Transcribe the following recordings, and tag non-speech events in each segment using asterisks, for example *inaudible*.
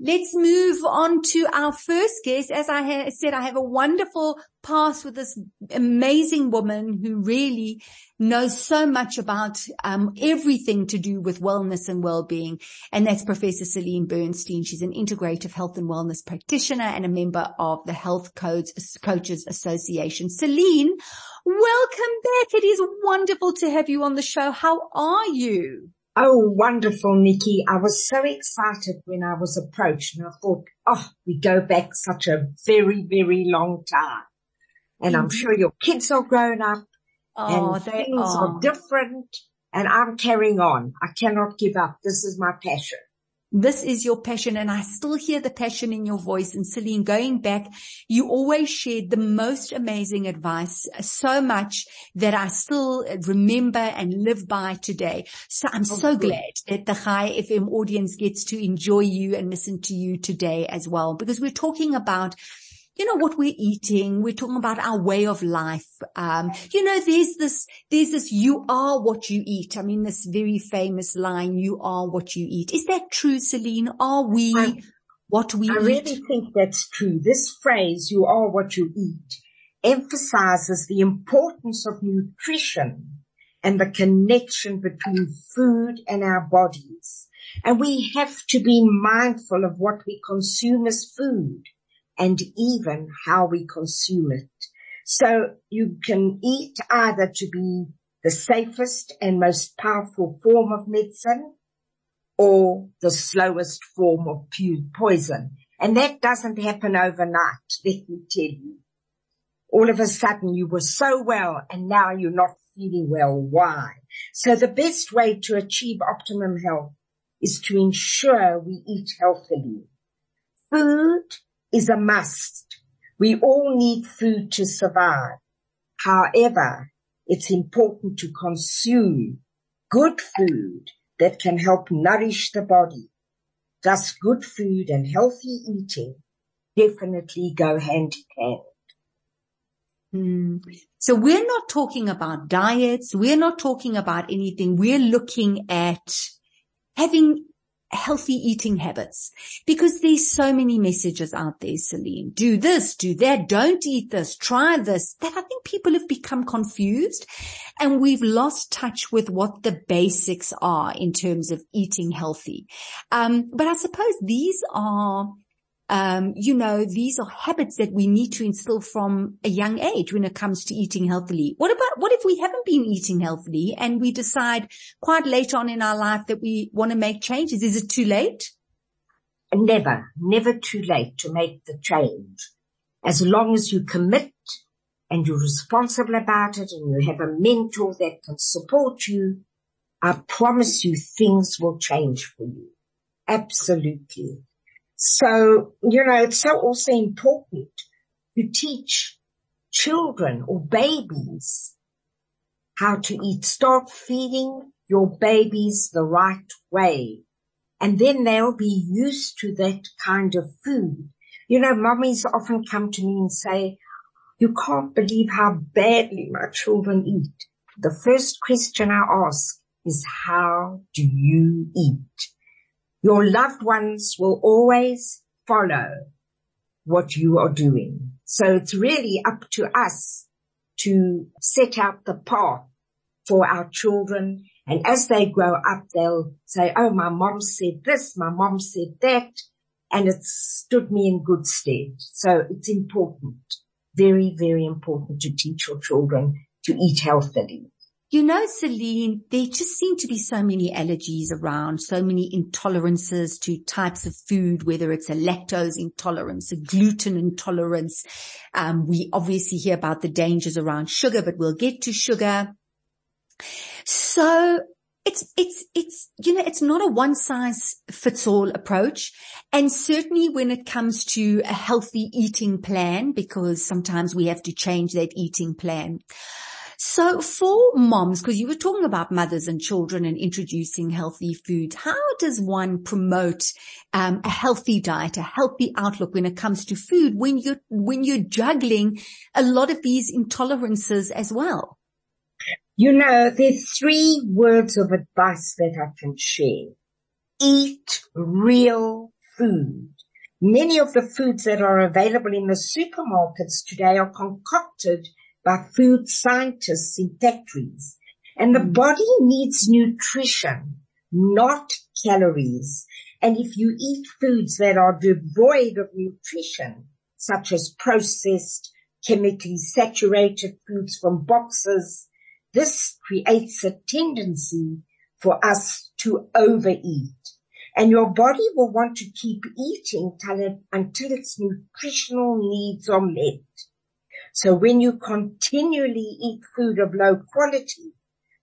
Let's move on to our first guest. As I ha- said, I have a wonderful past with this amazing woman who really knows so much about um, everything to do with wellness and well-being. And that's Professor Celene Bernstein. She's an integrative health and wellness practitioner and a member of the Health Codes Coaches Association. Celene, welcome back. It is wonderful to have you on the show. How are you? Oh, wonderful, Nikki. I was so excited when I was approached and I thought, oh, we go back such a very, very long time. And mm-hmm. I'm sure your kids are grown up oh, and things are. are different and I'm carrying on. I cannot give up. This is my passion. This is your passion and I still hear the passion in your voice. And Celene, going back, you always shared the most amazing advice so much that I still remember and live by today. So I'm oh, so good. glad that the High FM audience gets to enjoy you and listen to you today as well, because we're talking about you know, what we're eating. We're talking about our way of life. Um, you know, there's this, there's this, you are what you eat. I mean, this very famous line, you are what you eat. Is that true, Celene? Are we I, what we eat? I eat? really think that's true. This phrase, you are what you eat, emphasizes the importance of nutrition and the connection between food and our bodies. And we have to be mindful of what we consume as food and even how we consume it. So you can eat either to be the safest and most powerful form of medicine or the slowest form of poison. And that doesn't happen overnight, let me tell you. All of a sudden you were so well and now you're not feeling well. Why? So the best way to achieve optimum health is to ensure we eat healthily. Food is a must. We all need food to survive. However, it's important to consume good food that can help nourish the body. Thus good food and healthy eating definitely go hand in hand. Hmm. So we're not talking about diets. We're not talking about anything. We're looking at having healthy eating habits because there's so many messages out there, Celene. Do this, do that, don't eat this, try this. That I think people have become confused and we've lost touch with what the basics are in terms of eating healthy. Um, but I suppose these are um, you know, these are habits that we need to instill from a young age when it comes to eating healthily. What about, what if we haven't been eating healthily and we decide quite late on in our life that we want to make changes? Is it too late? Never, never too late to make the change. As long as you commit and you're responsible about it and you have a mentor that can support you, I promise you things will change for you. Absolutely. So, you know, it's so also important to teach children or babies how to eat. Start feeding your babies the right way. And then they'll be used to that kind of food. You know, mummies often come to me and say, you can't believe how badly my children eat. The first question I ask is, how do you eat? Your loved ones will always follow what you are doing. So it's really up to us to set out the path for our children. And as they grow up, they'll say, Oh, my mom said this, my mom said that, and it stood me in good stead. So it's important, very, very important to teach your children to eat healthily. You know, Celene, there just seem to be so many allergies around, so many intolerances to types of food, whether it's a lactose intolerance, a gluten intolerance. Um, we obviously hear about the dangers around sugar, but we'll get to sugar. So it's, it's, it's, you know, it's not a one size fits all approach. And certainly when it comes to a healthy eating plan, because sometimes we have to change that eating plan. So for moms, because you were talking about mothers and children and introducing healthy foods, how does one promote um, a healthy diet, a healthy outlook when it comes to food when you're when you're juggling a lot of these intolerances as well? You know, there's three words of advice that I can share. Eat real food. Many of the foods that are available in the supermarkets today are concocted by food scientists in factories. And the mm. body needs nutrition, not calories. And if you eat foods that are devoid of nutrition, such as processed, chemically saturated foods from boxes, this creates a tendency for us to overeat. And your body will want to keep eating until its nutritional needs are met. So when you continually eat food of low quality,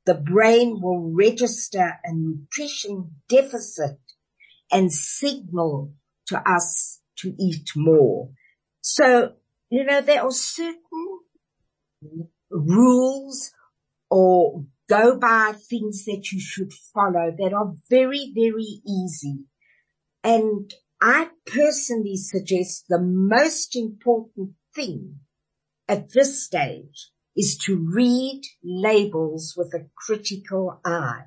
the brain will register a nutrition deficit and signal to us to eat more. So, you know, there are certain rules or go by things that you should follow that are very, very easy. And I personally suggest the most important thing at this stage is to read labels with a critical eye.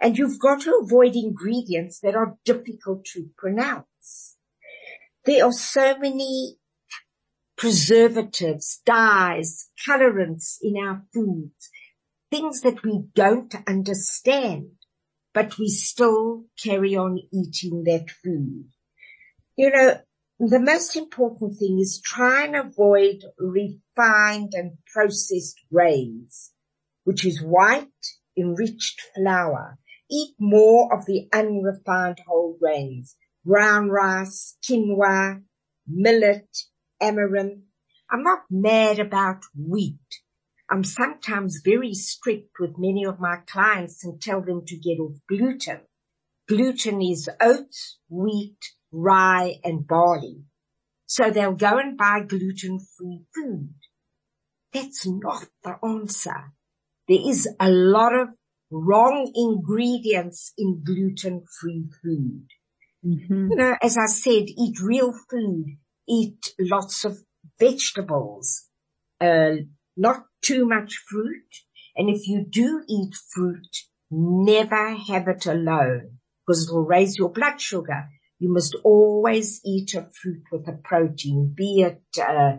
And you've got to avoid ingredients that are difficult to pronounce. There are so many preservatives, dyes, colorants in our foods, things that we don't understand, but we still carry on eating that food. You know, the most important thing is try and avoid refined and processed grains, which is white, enriched flour. Eat more of the unrefined whole grains, brown rice, quinoa, millet, amaranth. I'm not mad about wheat. I'm sometimes very strict with many of my clients and tell them to get off gluten. Gluten is oats, wheat, rye and barley. So they'll go and buy gluten-free food. That's not the answer. There is a lot of wrong ingredients in gluten-free food. Mm-hmm. You know, as I said, eat real food, eat lots of vegetables, uh, not too much fruit. And if you do eat fruit, never have it alone because it will raise your blood sugar you must always eat a fruit with a protein, be it uh,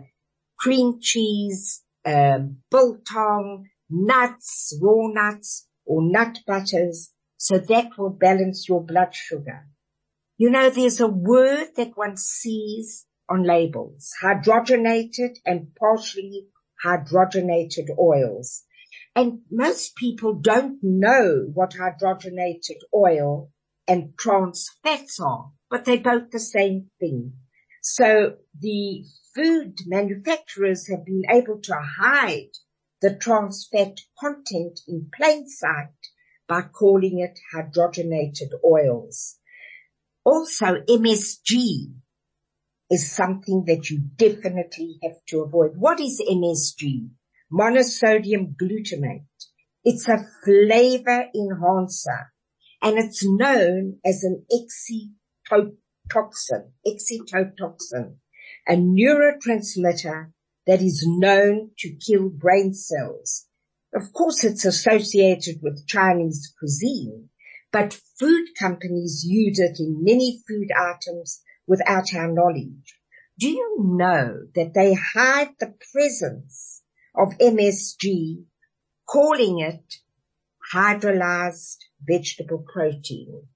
cream cheese, uh, biltong, nuts, walnuts, or nut butters, so that will balance your blood sugar. You know, there's a word that one sees on labels, hydrogenated and partially hydrogenated oils. And most people don't know what hydrogenated oil and trans fats are but they're both the same thing. So the food manufacturers have been able to hide the trans fat content in plain sight by calling it hydrogenated oils. Also MSG is something that you definitely have to avoid. What is MSG? Monosodium glutamate. It's a flavor enhancer and it's known as an exi excitotoxin, excitotoxin, a neurotransmitter that is known to kill brain cells. Of course, it's associated with Chinese cuisine, but food companies use it in many food items without our knowledge. Do you know that they hide the presence of MSG, calling it hydrolyzed vegetable protein?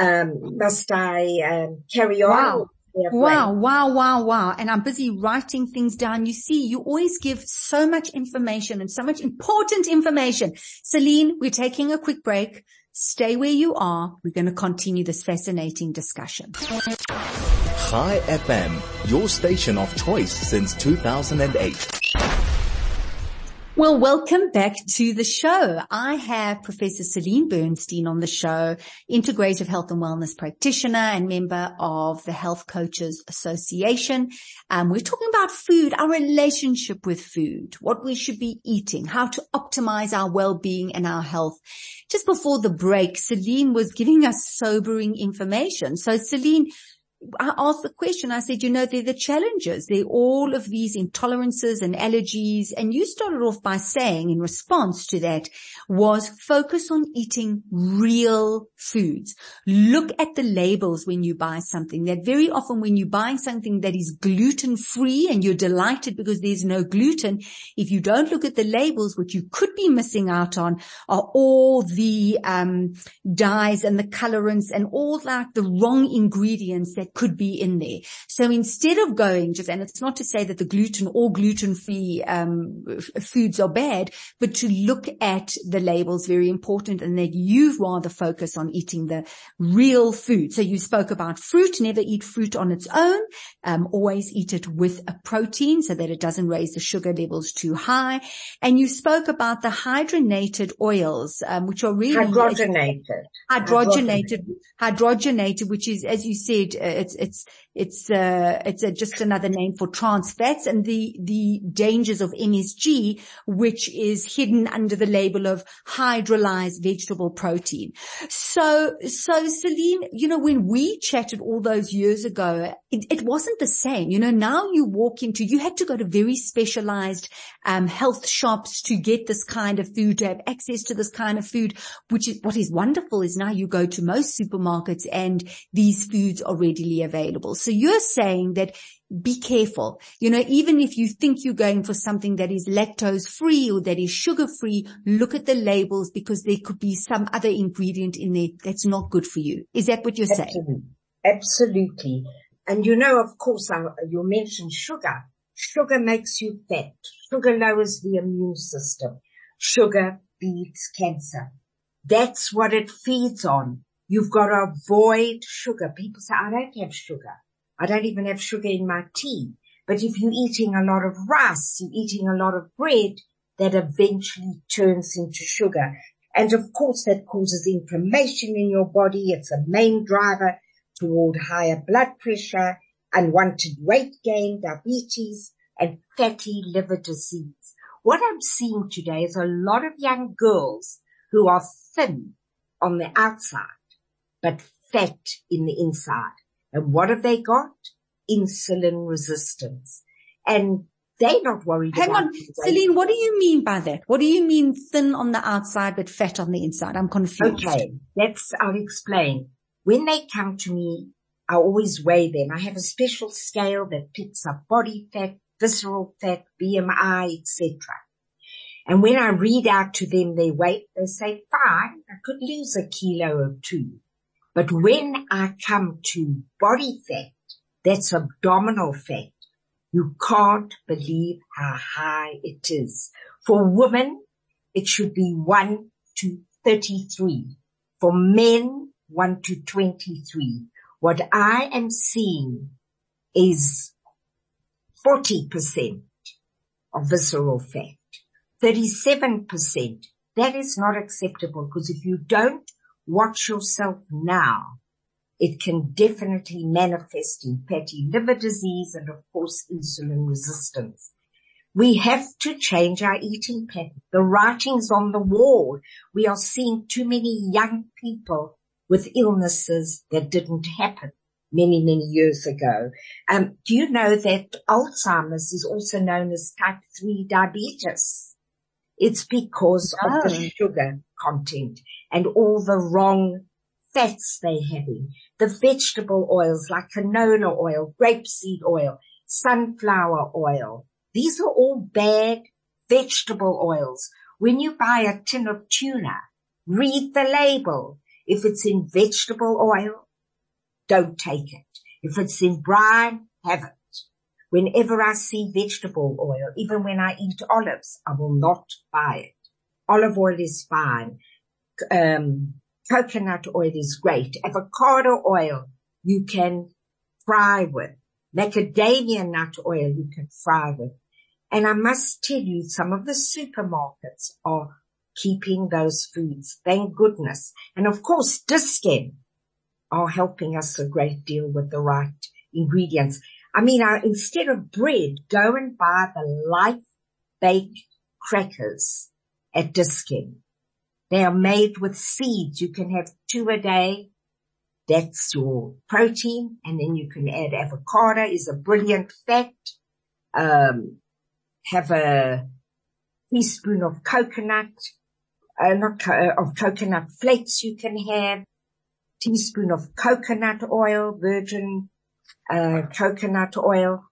Um, must I um, carry on? Wow. Wow, wow, wow, wow. And I'm busy writing things down. You see, you always give so much information and so much important information. Celene, we're taking a quick break. Stay where you are. We're going to continue this fascinating discussion. Hi FM, your station of choice since 2008. Well, welcome back to the show. I have Professor Celene Bernstein on the show, integrative health and wellness practitioner and member of the Health Coaches Association. Um, we're talking about food, our relationship with food, what we should be eating, how to optimize our well-being and our health. Just before the break, Celene was giving us sobering information. So Celene, I asked the question, I said, you know, they're the challenges. They're all of these intolerances and allergies. And you started off by saying in response to that was focus on eating real foods. Look at the labels when you buy something that very often when you're buying something that is gluten free and you're delighted because there's no gluten, if you don't look at the labels, what you could be missing out on are all the, um, dyes and the colorants and all like the wrong ingredients that could be in there. So instead of going just, and it's not to say that the gluten or gluten-free um, f- foods are bad, but to look at the labels very important and that you rather focus on eating the real food. So you spoke about fruit, never eat fruit on its own, um, always eat it with a protein so that it doesn't raise the sugar levels too high. And you spoke about the hydrogenated oils, um, which are really hydrogenated, hydrogenated, hydrogenated, which is, as you said, uh, it's it's it's uh, it's a, just another name for trans fats and the the dangers of MSG, which is hidden under the label of hydrolyzed vegetable protein. So so Celene, you know, when we chatted all those years ago, it, it wasn't the same. You know, now you walk into you had to go to very specialized um, health shops to get this kind of food, to have access to this kind of food. Which is what is wonderful is now you go to most supermarkets and these foods are readily available. So you're saying that be careful. You know, even if you think you're going for something that is lactose free or that is sugar free, look at the labels because there could be some other ingredient in there that's not good for you. Is that what you're Absolutely. saying? Absolutely. And you know, of course, you mentioned sugar. Sugar makes you fat. Sugar lowers the immune system. Sugar feeds cancer. That's what it feeds on. You've got to avoid sugar. People say, I don't have sugar. I don't even have sugar in my tea. But if you're eating a lot of rice, you're eating a lot of bread, that eventually turns into sugar. And of course that causes inflammation in your body. It's a main driver toward higher blood pressure, unwanted weight gain, diabetes, and fatty liver disease. What I'm seeing today is a lot of young girls who are thin on the outside, but fat in the inside. And what have they got? Insulin resistance. And they're not worried Hang on. Celene, what do you mean by that? What do you mean thin on the outside but fat on the inside? I'm confused. Okay, that's, I'll explain. When they come to me, I always weigh them. I have a special scale that picks up body fat, visceral fat, BMI, etc. And when I read out to them their weight, they say, fine, I could lose a kilo or two. But when I come to body fat, that's abdominal fat, you can't believe how high it is. For women, it should be 1 to 33. For men, 1 to 23. What I am seeing is 40% of visceral fat. 37%. That is not acceptable because if you don't watch yourself now, it can definitely manifest in fatty liver disease and of course insulin resistance. We have to change our eating pattern. The writing's on the wall. We are seeing too many young people with illnesses that didn't happen many, many years ago. Um, do you know that Alzheimer's is also known as type 3 diabetes? It's because of Oh. the sugar content and all the wrong fats they're having. The vegetable oils like canola oil, grapeseed oil, sunflower oil. These are all bad vegetable oils. When you buy a tin of tuna, read the label. If it's in vegetable oil, don't take it. If it's in brine, have it. Whenever I see vegetable oil, even when I eat olives, I will not buy it. Olive oil is fine. Um, coconut oil is great. Avocado oil you can fry with. Macadamia nut oil you can fry with. And I must tell you, some of the supermarkets are keeping those foods. Thank goodness. And of course, Dis-Chem are helping us a great deal with the right ingredients. I mean, I, instead of bread, go and buy the light baked crackers at Dis-Chem. They are made with seeds. You can have two a day That's your protein. And then you can add avocado is a brilliant fat. Um, have a teaspoon of coconut, uh, not co- uh, of coconut flakes you can have, teaspoon of coconut oil, virgin, uh, coconut oil.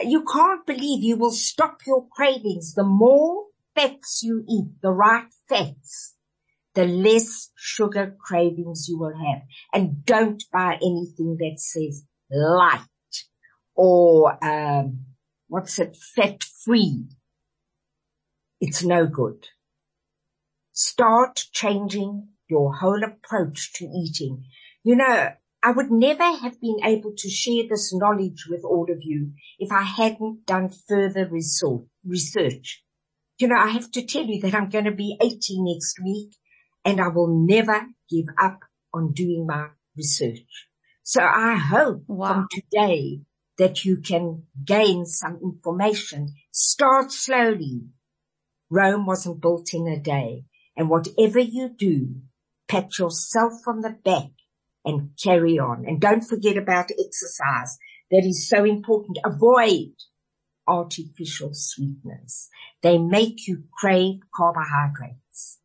You can't believe you will stop your cravings. The more fats you eat, the right fats, the less sugar cravings you will have. And don't buy anything that says light or, um, what's it, fat free. It's no good. Start changing your whole approach to eating. You know, I would never have been able to share this knowledge with all of you if I hadn't done further research. You know, I have to tell you that I'm going to be 80 next week and I will never give up on doing my research. So I hope wow. from today that you can gain some information. Start slowly. Rome wasn't built in a day. And whatever you do, pat yourself on the back and carry on. And don't forget about exercise. That is so important. Avoid artificial sweeteners. They make you crave carbohydrates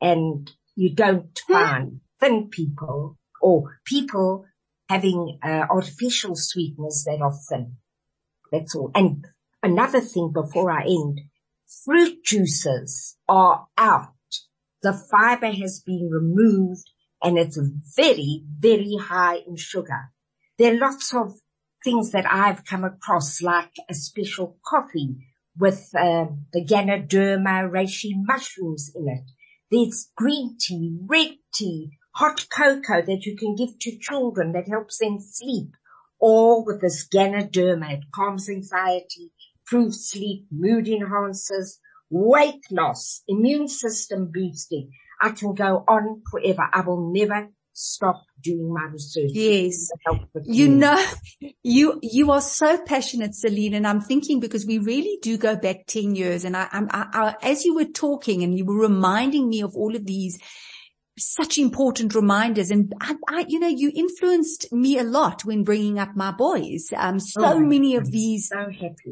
and you don't hmm. find thin people or people having uh, artificial sweeteners that are thin. That's all. And another thing before I end, fruit juices are out. The fiber has been removed and it's very, very high in sugar. There are lots of things that I've come across like a special coffee with uh, the Ganoderma reishi mushrooms in it. There's green tea, red tea, hot cocoa that you can give to children that helps them sleep. All with this Ganoderma. It calms anxiety, improves sleep, mood enhancers, weight loss, immune system boosting. I can go on forever. I will never stop doing my research. Yes. You know, *laughs* you, you are so passionate, Celene, and I'm thinking because we really do go back 10 years and I, I, I, as you were talking and you were reminding me of all of these such important reminders. And I, I, you know, you influenced me a lot when bringing up my boys. Um, so oh, many of these, so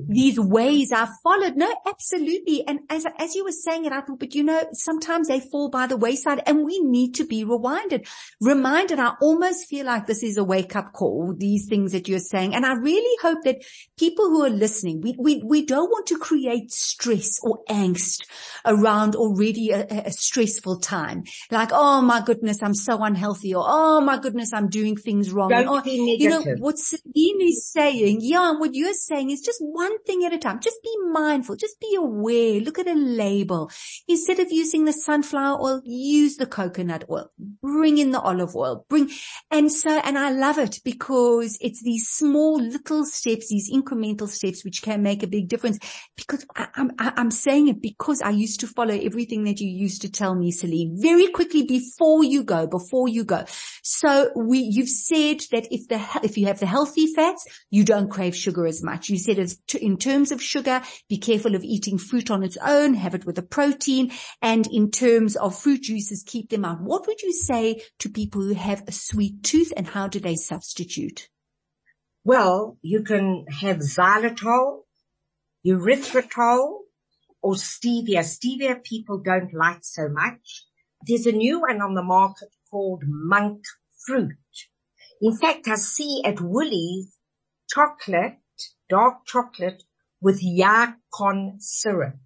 these ways I followed. No, absolutely. And as, as you were saying it, I thought, but you know, sometimes they fall by the wayside and we need to be reminded, reminded. I almost feel like this is a wake up call, these things that you're saying. And I really hope that people who are listening, we, we, we don't want to create stress or angst around already a, a stressful time. Like, oh, oh my goodness, I'm so unhealthy or oh my goodness, I'm doing things wrong. Don't or, be you know, what Sabine is saying, yeah, and what you're saying is just one thing at a time. Just be mindful. Just be aware. Look at a label. Instead of using the sunflower oil, use the coconut oil. Bring in the olive oil. Bring, and so, and I love it because it's these small little steps, these incremental steps, which can make a big difference because I, I'm, I'm saying it because I used to follow everything that you used to tell me, Celene, very quickly before before you go, before you go. So we, you've said that if the, if you have the healthy fats, you don't crave sugar as much. You said in terms of sugar, be careful of eating fruit on its own, have it with a protein. And in terms of fruit juices, keep them out. What would you say to people who have a sweet tooth and how do they substitute? Well, you can have xylitol, erythritol, or stevia. Stevia people don't like so much. There's a new one on the market called monk fruit. In fact, I see at Woolies chocolate, dark chocolate with yacon syrup.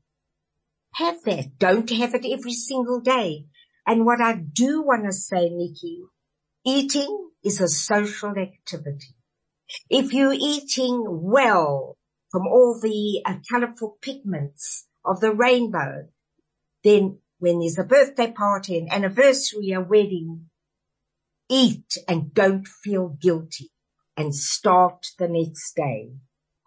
Have that. Don't have it every single day. And what I do want to say, Nikki, eating is a social activity. If you're eating well from all the uh, colorful pigments of the rainbow, then when there's a birthday party, an anniversary, a wedding, eat and don't feel guilty and start the next day.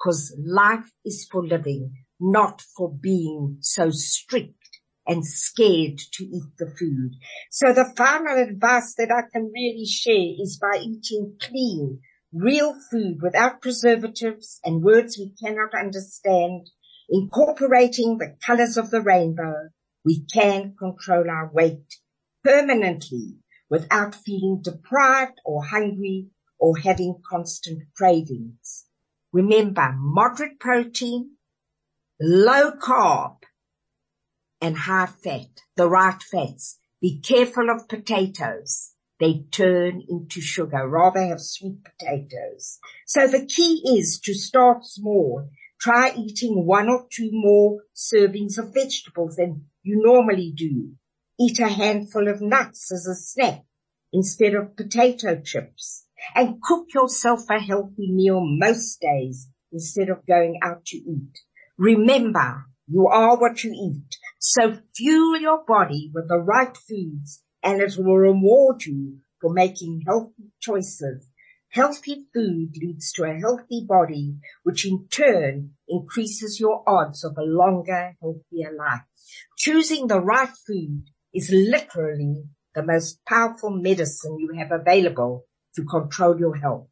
Cause life is for living, not for being so strict and scared to eat the food. So the final advice that I can really share is by eating clean, real food without preservatives and words we cannot understand, incorporating the colors of the rainbow, we can control our weight permanently without feeling deprived or hungry or having constant cravings. Remember, moderate protein, low carb, and high fat, the right fats. Be careful of potatoes. They turn into sugar. Rather have sweet potatoes. So the key is to start small. Try eating one or two more servings of vegetables than you normally do. Eat a handful of nuts as a snack instead of potato chips and cook yourself a healthy meal most days instead of going out to eat. Remember, you are what you eat. So fuel your body with the right foods and it will reward you for making healthy choices. Healthy food leads to a healthy body, which in turn increases your odds of a longer, healthier life. Choosing the right food is literally the most powerful medicine you have available to control your health.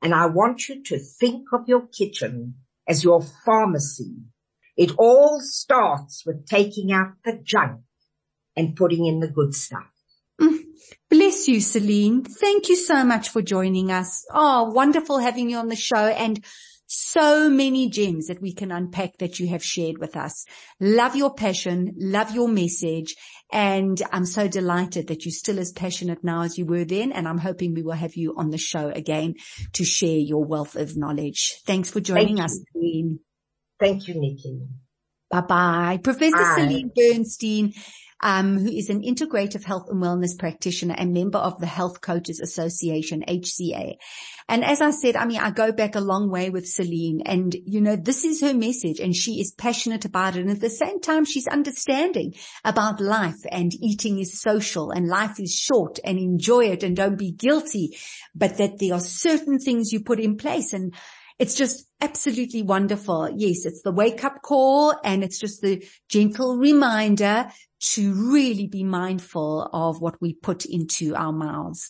And I want you to think of your kitchen as your pharmacy. It all starts with taking out the junk and putting in the good stuff. Bless you, Celene. Thank you so much for joining us. Oh, wonderful having you on the show and so many gems that we can unpack that you have shared with us. Love your passion, love your message, and I'm so delighted that you're still as passionate now as you were then, and I'm hoping we will have you on the show again to share your wealth of knowledge. Thanks for joining Thank us, Celene. Thank you, Nikki. Bye bye. Professor Bye. Celene Bernstein um, who is an integrative health and wellness practitioner and member of the Health Coaches Association, HCA. And as I said, I mean, I go back a long way with Celene and, you know, this is her message and she is passionate about it. And at the same time, she's understanding about life and eating is social and life is short and enjoy it and don't be guilty, but that there are certain things you put in place and it's just absolutely wonderful. Yes, it's the wake up call and it's just the gentle reminder to really be mindful of what we put into our mouths.